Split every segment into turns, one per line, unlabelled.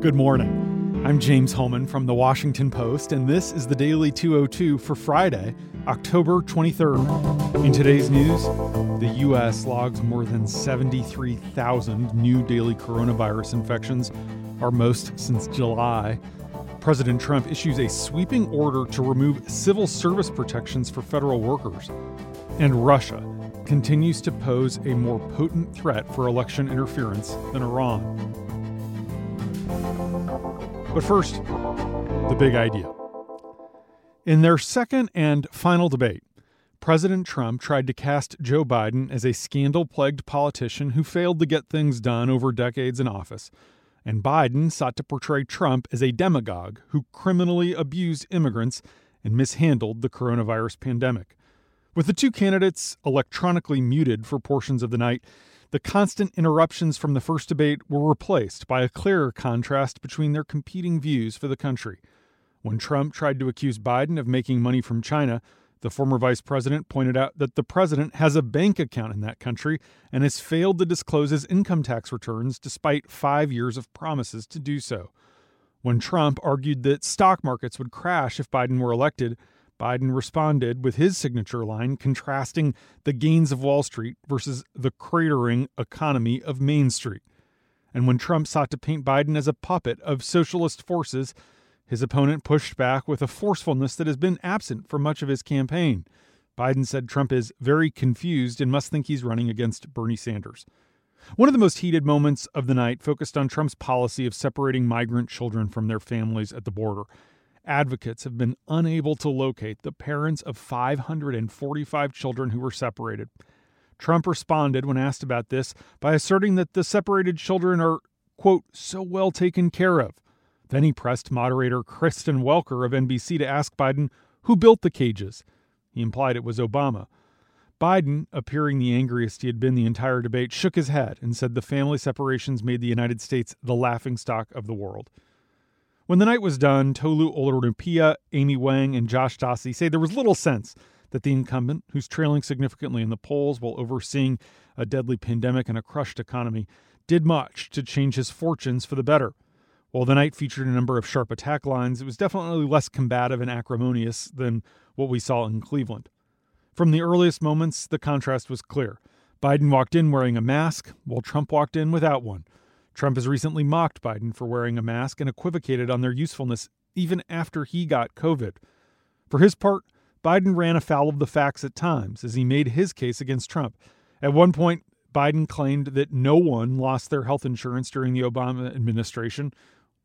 Good morning. I'm James Hohmann from the Washington Post, and this is the Daily 202 for Friday, October 23rd. In today's news, the U.S. logs more than 73,000 new daily coronavirus infections, our most since July. President Trump issues a sweeping order to remove civil service protections for federal workers. And Russia continues to pose a more potent threat for election interference than Iran. But first, the big idea. In their second and final debate, President Trump tried to cast Joe Biden as a scandal plagued politician who failed to get things done over decades in office, and Biden sought to portray Trump as a demagogue who criminally abused immigrants and mishandled the coronavirus pandemic. With the two candidates electronically muted for portions of the night, the constant interruptions from the first debate were replaced by a clearer contrast between their competing views for the country. When Trump tried to accuse Biden of making money from China, the former vice president pointed out that the president has a bank account in that country and has failed to disclose his income tax returns despite five years of promises to do so. When Trump argued that stock markets would crash if Biden were elected, Biden responded with his signature line contrasting the gains of Wall Street versus the cratering economy of Main Street. And when Trump sought to paint Biden as a puppet of socialist forces, his opponent pushed back with a forcefulness that has been absent for much of his campaign. Biden said Trump is very confused and must think he's running against Bernie Sanders. One of the most heated moments of the night focused on Trump's policy of separating migrant children from their families at the border advocates have been unable to locate the parents of 545 children who were separated. Trump responded when asked about this by asserting that the separated children are, quote, so well taken care of. Then he pressed moderator Kristen Welker of NBC to ask Biden who built the cages. He implied it was Obama. Biden, appearing the angriest he had been the entire debate, shook his head and said the family separations made the United States the laughingstock of the world. When the night was done, Tolu Olorunnipa, Amy Wang, and Josh Dawsey say there was little sense that the incumbent, who's trailing significantly in the polls while overseeing a deadly pandemic and a crushed economy, did much to change his fortunes for the better. While the night featured a number of sharp attack lines, it was definitely less combative and acrimonious than what we saw in Cleveland. From the earliest moments, the contrast was clear. Biden walked in wearing a mask, while Trump walked in without one. Trump has recently mocked Biden for wearing a mask and equivocated on their usefulness even after he got COVID. For his part, Biden ran afoul of the facts at times as he made his case against Trump. At one point, Biden claimed that no one lost their health insurance during the Obama administration,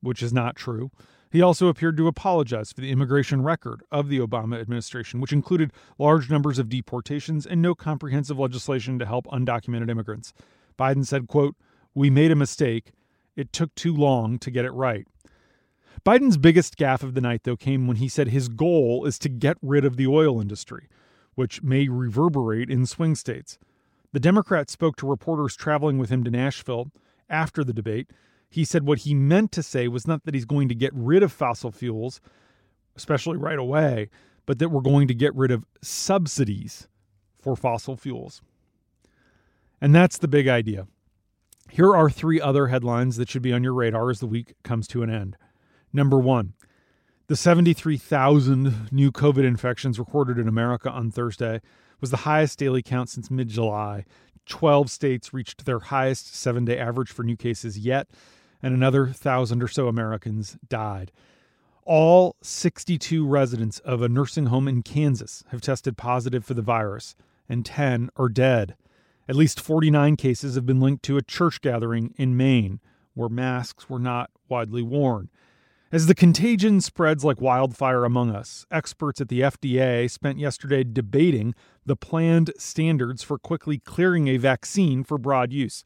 which is not true. He also appeared to apologize for the immigration record of the Obama administration, which included large numbers of deportations and no comprehensive legislation to help undocumented immigrants. Biden said, quote, we made a mistake. It took too long to get it right. Biden's biggest gaffe of the night, though, came when he said his goal is to get rid of the oil industry, which may reverberate in swing states. The Democrat spoke to reporters traveling with him to Nashville after the debate. He said what he meant to say was not that he's going to get rid of fossil fuels, especially right away, but that we're going to get rid of subsidies for fossil fuels. And that's the big idea. Here are three other headlines that should be on your radar as the week comes to an end. Number one, the 73,000 new COVID infections recorded in America on Thursday was the highest daily count since mid July. 12 states reached their highest seven day average for new cases yet, and another thousand or so Americans died. All 62 residents of a nursing home in Kansas have tested positive for the virus, and 10 are dead. At least 49 cases have been linked to a church gathering in Maine where masks were not widely worn. As the contagion spreads like wildfire among us, experts at the FDA spent yesterday debating the planned standards for quickly clearing a vaccine for broad use.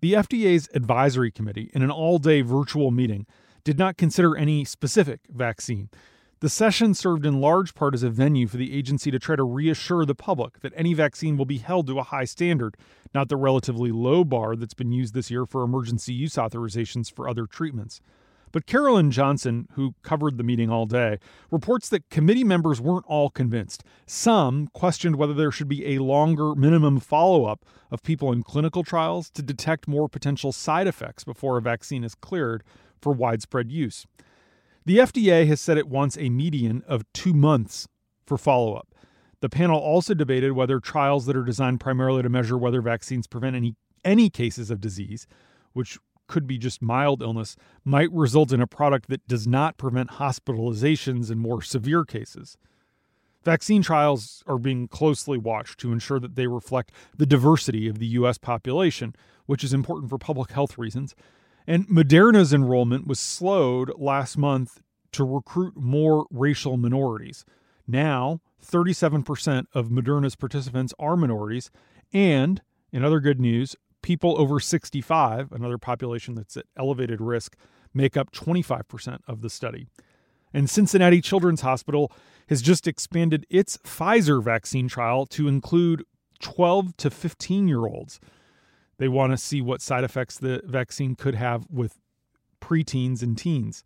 The FDA's advisory committee, in an all day virtual meeting, did not consider any specific vaccine. The session served in large part as a venue for the agency to try to reassure the public that any vaccine will be held to a high standard, not the relatively low bar that's been used this year for emergency use authorizations for other treatments. But Carolyn Johnson, who covered the meeting all day, reports that committee members weren't all convinced. Some questioned whether there should be a longer minimum follow up of people in clinical trials to detect more potential side effects before a vaccine is cleared for widespread use. The FDA has said it wants a median of two months for follow up. The panel also debated whether trials that are designed primarily to measure whether vaccines prevent any, any cases of disease, which could be just mild illness, might result in a product that does not prevent hospitalizations in more severe cases. Vaccine trials are being closely watched to ensure that they reflect the diversity of the U.S. population, which is important for public health reasons. And Moderna's enrollment was slowed last month to recruit more racial minorities. Now, 37% of Moderna's participants are minorities. And, in other good news, people over 65, another population that's at elevated risk, make up 25% of the study. And Cincinnati Children's Hospital has just expanded its Pfizer vaccine trial to include 12 to 15 year olds. They want to see what side effects the vaccine could have with preteens and teens.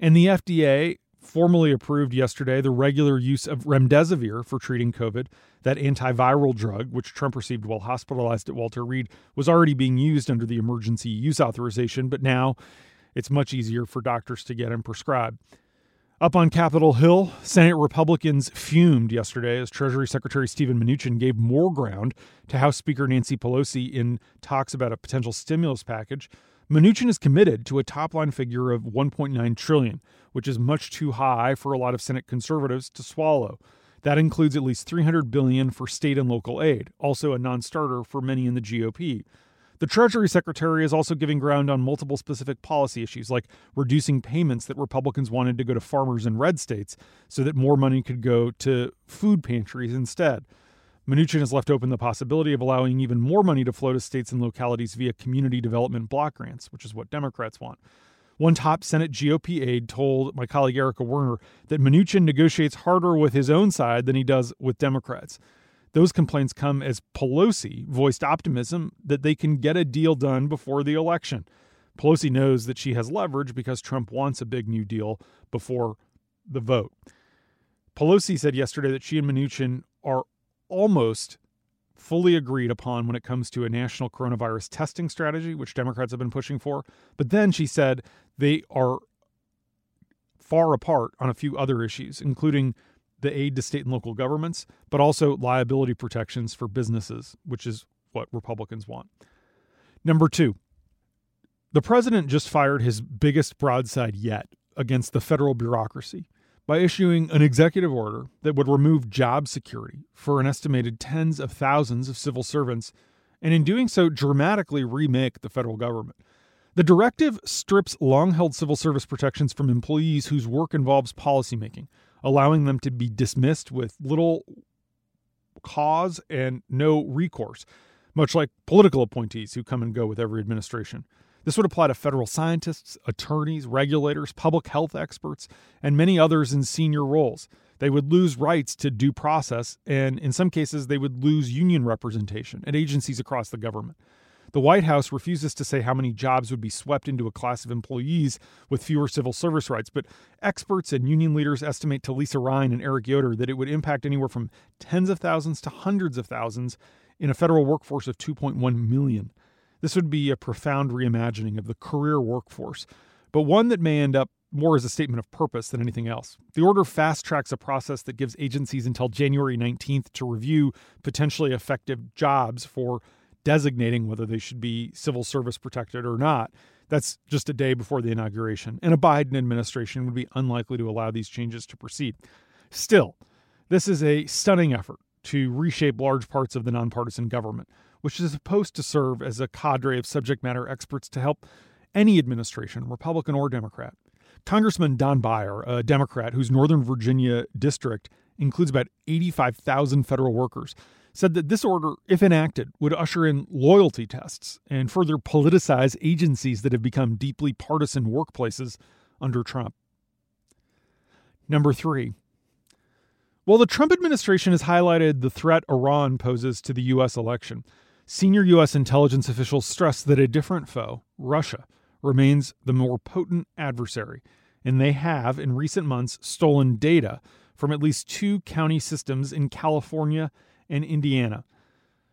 And the FDA formally approved yesterday the regular use of remdesivir for treating COVID. That antiviral drug, which Trump received while hospitalized at Walter Reed, was already being used under the emergency use authorization, but now it's much easier for doctors to get him prescribed. Up on Capitol Hill, Senate Republicans fumed yesterday as Treasury Secretary Steven Mnuchin gave more ground to House Speaker Nancy Pelosi in talks about a potential stimulus package. Mnuchin is committed to a top-line figure of 1.9 trillion, which is much too high for a lot of Senate conservatives to swallow. That includes at least 300 billion for state and local aid, also a non-starter for many in the GOP. The Treasury Secretary is also giving ground on multiple specific policy issues, like reducing payments that Republicans wanted to go to farmers in red states so that more money could go to food pantries instead. Mnuchin has left open the possibility of allowing even more money to flow to states and localities via community development block grants, which is what Democrats want. One top Senate GOP aide told my colleague Erica Werner that Mnuchin negotiates harder with his own side than he does with Democrats. Those complaints come as Pelosi voiced optimism that they can get a deal done before the election. Pelosi knows that she has leverage because Trump wants a big new deal before the vote. Pelosi said yesterday that she and Mnuchin are almost fully agreed upon when it comes to a national coronavirus testing strategy, which Democrats have been pushing for. But then she said they are far apart on a few other issues, including the aid to state and local governments, but also liability protections for businesses, which is what Republicans want. Number two, the president just fired his biggest broadside yet against the federal bureaucracy by issuing an executive order that would remove job security for an estimated tens of thousands of civil servants, and in doing so, dramatically remake the federal government. The directive strips long held civil service protections from employees whose work involves policymaking, allowing them to be dismissed with little cause and no recourse, much like political appointees who come and go with every administration. This would apply to federal scientists, attorneys, regulators, public health experts, and many others in senior roles. They would lose rights to due process, and in some cases, they would lose union representation at agencies across the government. The White House refuses to say how many jobs would be swept into a class of employees with fewer civil service rights, but experts and union leaders estimate to Lisa Rein and Eric Yoder that it would impact anywhere from tens of thousands to hundreds of thousands in a federal workforce of 2.1 million. This would be a profound reimagining of the career workforce, but one that may end up more as a statement of purpose than anything else. The order fast tracks a process that gives agencies until January 19th to review potentially effective jobs for designating whether they should be civil service protected or not. That's just a day before the inauguration, and a Biden administration would be unlikely to allow these changes to proceed. Still, this is a stunning effort to reshape large parts of the nonpartisan government, which is supposed to serve as a cadre of subject matter experts to help any administration, Republican or Democrat. Congressman Don Beyer, a Democrat whose Northern Virginia district includes about 85,000 federal workers, said that this order, if enacted, would usher in loyalty tests and further politicize agencies that have become deeply partisan workplaces under Trump. Number three. While the Trump administration has highlighted the threat Iran poses to the U.S. election, senior U.S. intelligence officials stress that a different foe, Russia, remains the more potent adversary, and they have, in recent months, stolen data from at least two county systems in California and Indiana.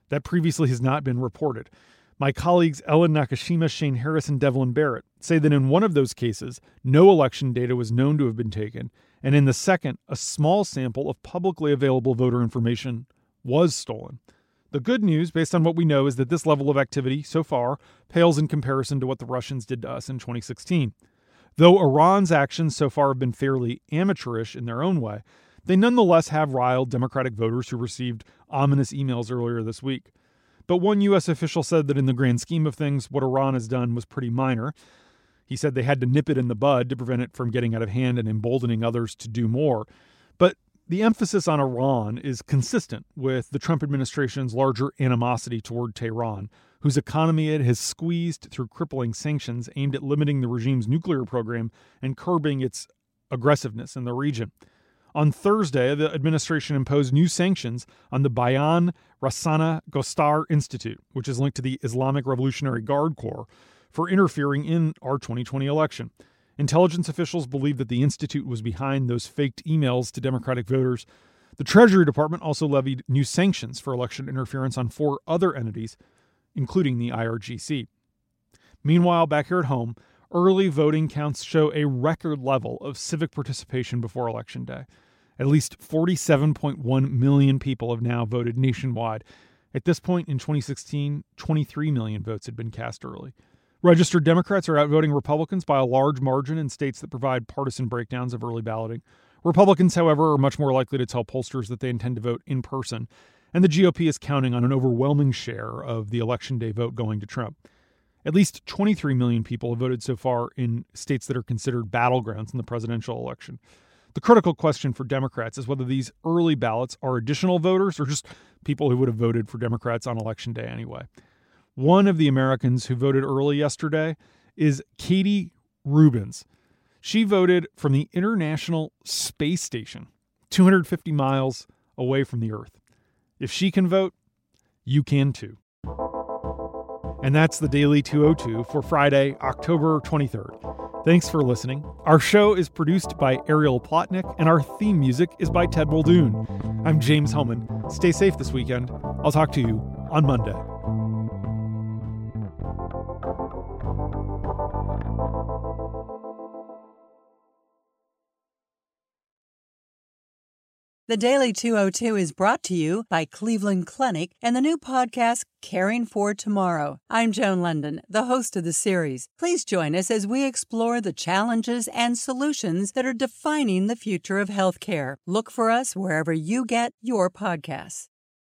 That previously has not been reported. My colleagues Ellen Nakashima, Shane Harris, and Devlin Barrett say that in one of those cases, no election data was known to have been taken, and in the second, a small sample of publicly available voter information was stolen. The good news, based on what we know, is that this level of activity so far pales in comparison to what the Russians did to us in 2016. Though Iran's actions so far have been fairly amateurish in their own way, they nonetheless have riled Democratic voters who received ominous emails earlier this week. But one U.S. official said that in the grand scheme of things, what Iran has done was pretty minor. He said they had to nip it in the bud to prevent it from getting out of hand and emboldening others to do more. But the emphasis on Iran is consistent with the Trump administration's larger animosity toward Tehran, whose economy it has squeezed through crippling sanctions aimed at limiting the regime's nuclear program and curbing its aggressiveness in the region. On Thursday, the administration imposed new sanctions on the Bayan Rasaneh Gostar Institute, which is linked to the Islamic Revolutionary Guard Corps, for interfering in our 2020 election. Intelligence officials believe that the institute was behind those faked emails to Democratic voters. The Treasury Department also levied new sanctions for election interference on four other entities, including the IRGC. Meanwhile, back here at home, early voting counts show a record level of civic participation before Election Day. At least 47.1 million people have now voted nationwide. At this point in 2016, 23 million votes had been cast early. Registered Democrats are outvoting Republicans by a large margin in states that provide partisan breakdowns of early balloting. Republicans, however, are much more likely to tell pollsters that they intend to vote in person, and the GOP is counting on an overwhelming share of the election day vote going to Trump. At least 23 million people have voted so far in states that are considered battlegrounds in the presidential election. The critical question for Democrats is whether these early ballots are additional voters or just people who would have voted for Democrats on election day anyway. One of the Americans who voted early yesterday is Katie Rubins. She voted from the International Space Station, 250 miles away from the Earth. If she can vote, you can too. And that's the Daily 202 for Friday, October 23rd. Thanks for listening. Our show is produced by Ariel Plotnick, and our theme music is by Ted Muldoon. I'm James Hohmann. Stay safe this weekend. I'll talk to you on Monday.
The Daily 202 is brought to you by Cleveland Clinic and the new podcast Caring for Tomorrow. I'm Joan London, the host of the series. Please join us as we explore the challenges and solutions that are defining the future of healthcare. Look for us wherever you get your podcasts.